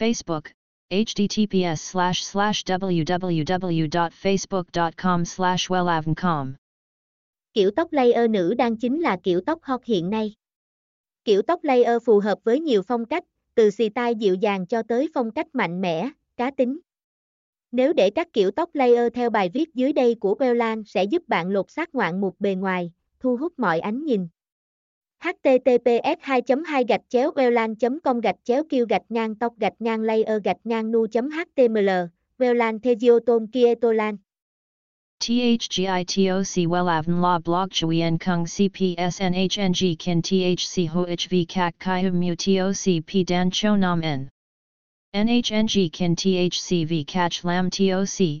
Facebook, https slash slash www.facebook.com slash wellavncom. Kiểu tóc layer nữ đang chính là kiểu tóc hot hiện nay. Kiểu tóc layer phù hợp với nhiều phong cách, từ xì tai dịu dàng cho tới phong cách mạnh mẽ, cá tính. Nếu để các kiểu tóc layer theo bài viết dưới đây của Bellan sẽ giúp bạn lột xác ngoạn mục bề ngoài, thu hút mọi ánh nhìn https 2 2 gạch chéo welan com gạch chéo kêu gạch ngang tóc gạch ngang layer gạch ngang nu html welan thegioton kietolan THGITOC WELAVN La Blog Chuyen Kung CPSNHNG Kin THC HOHV CHI HUM Mu TOC P Dan Cho Nam N. NHNG Kin v Catch Lam TOC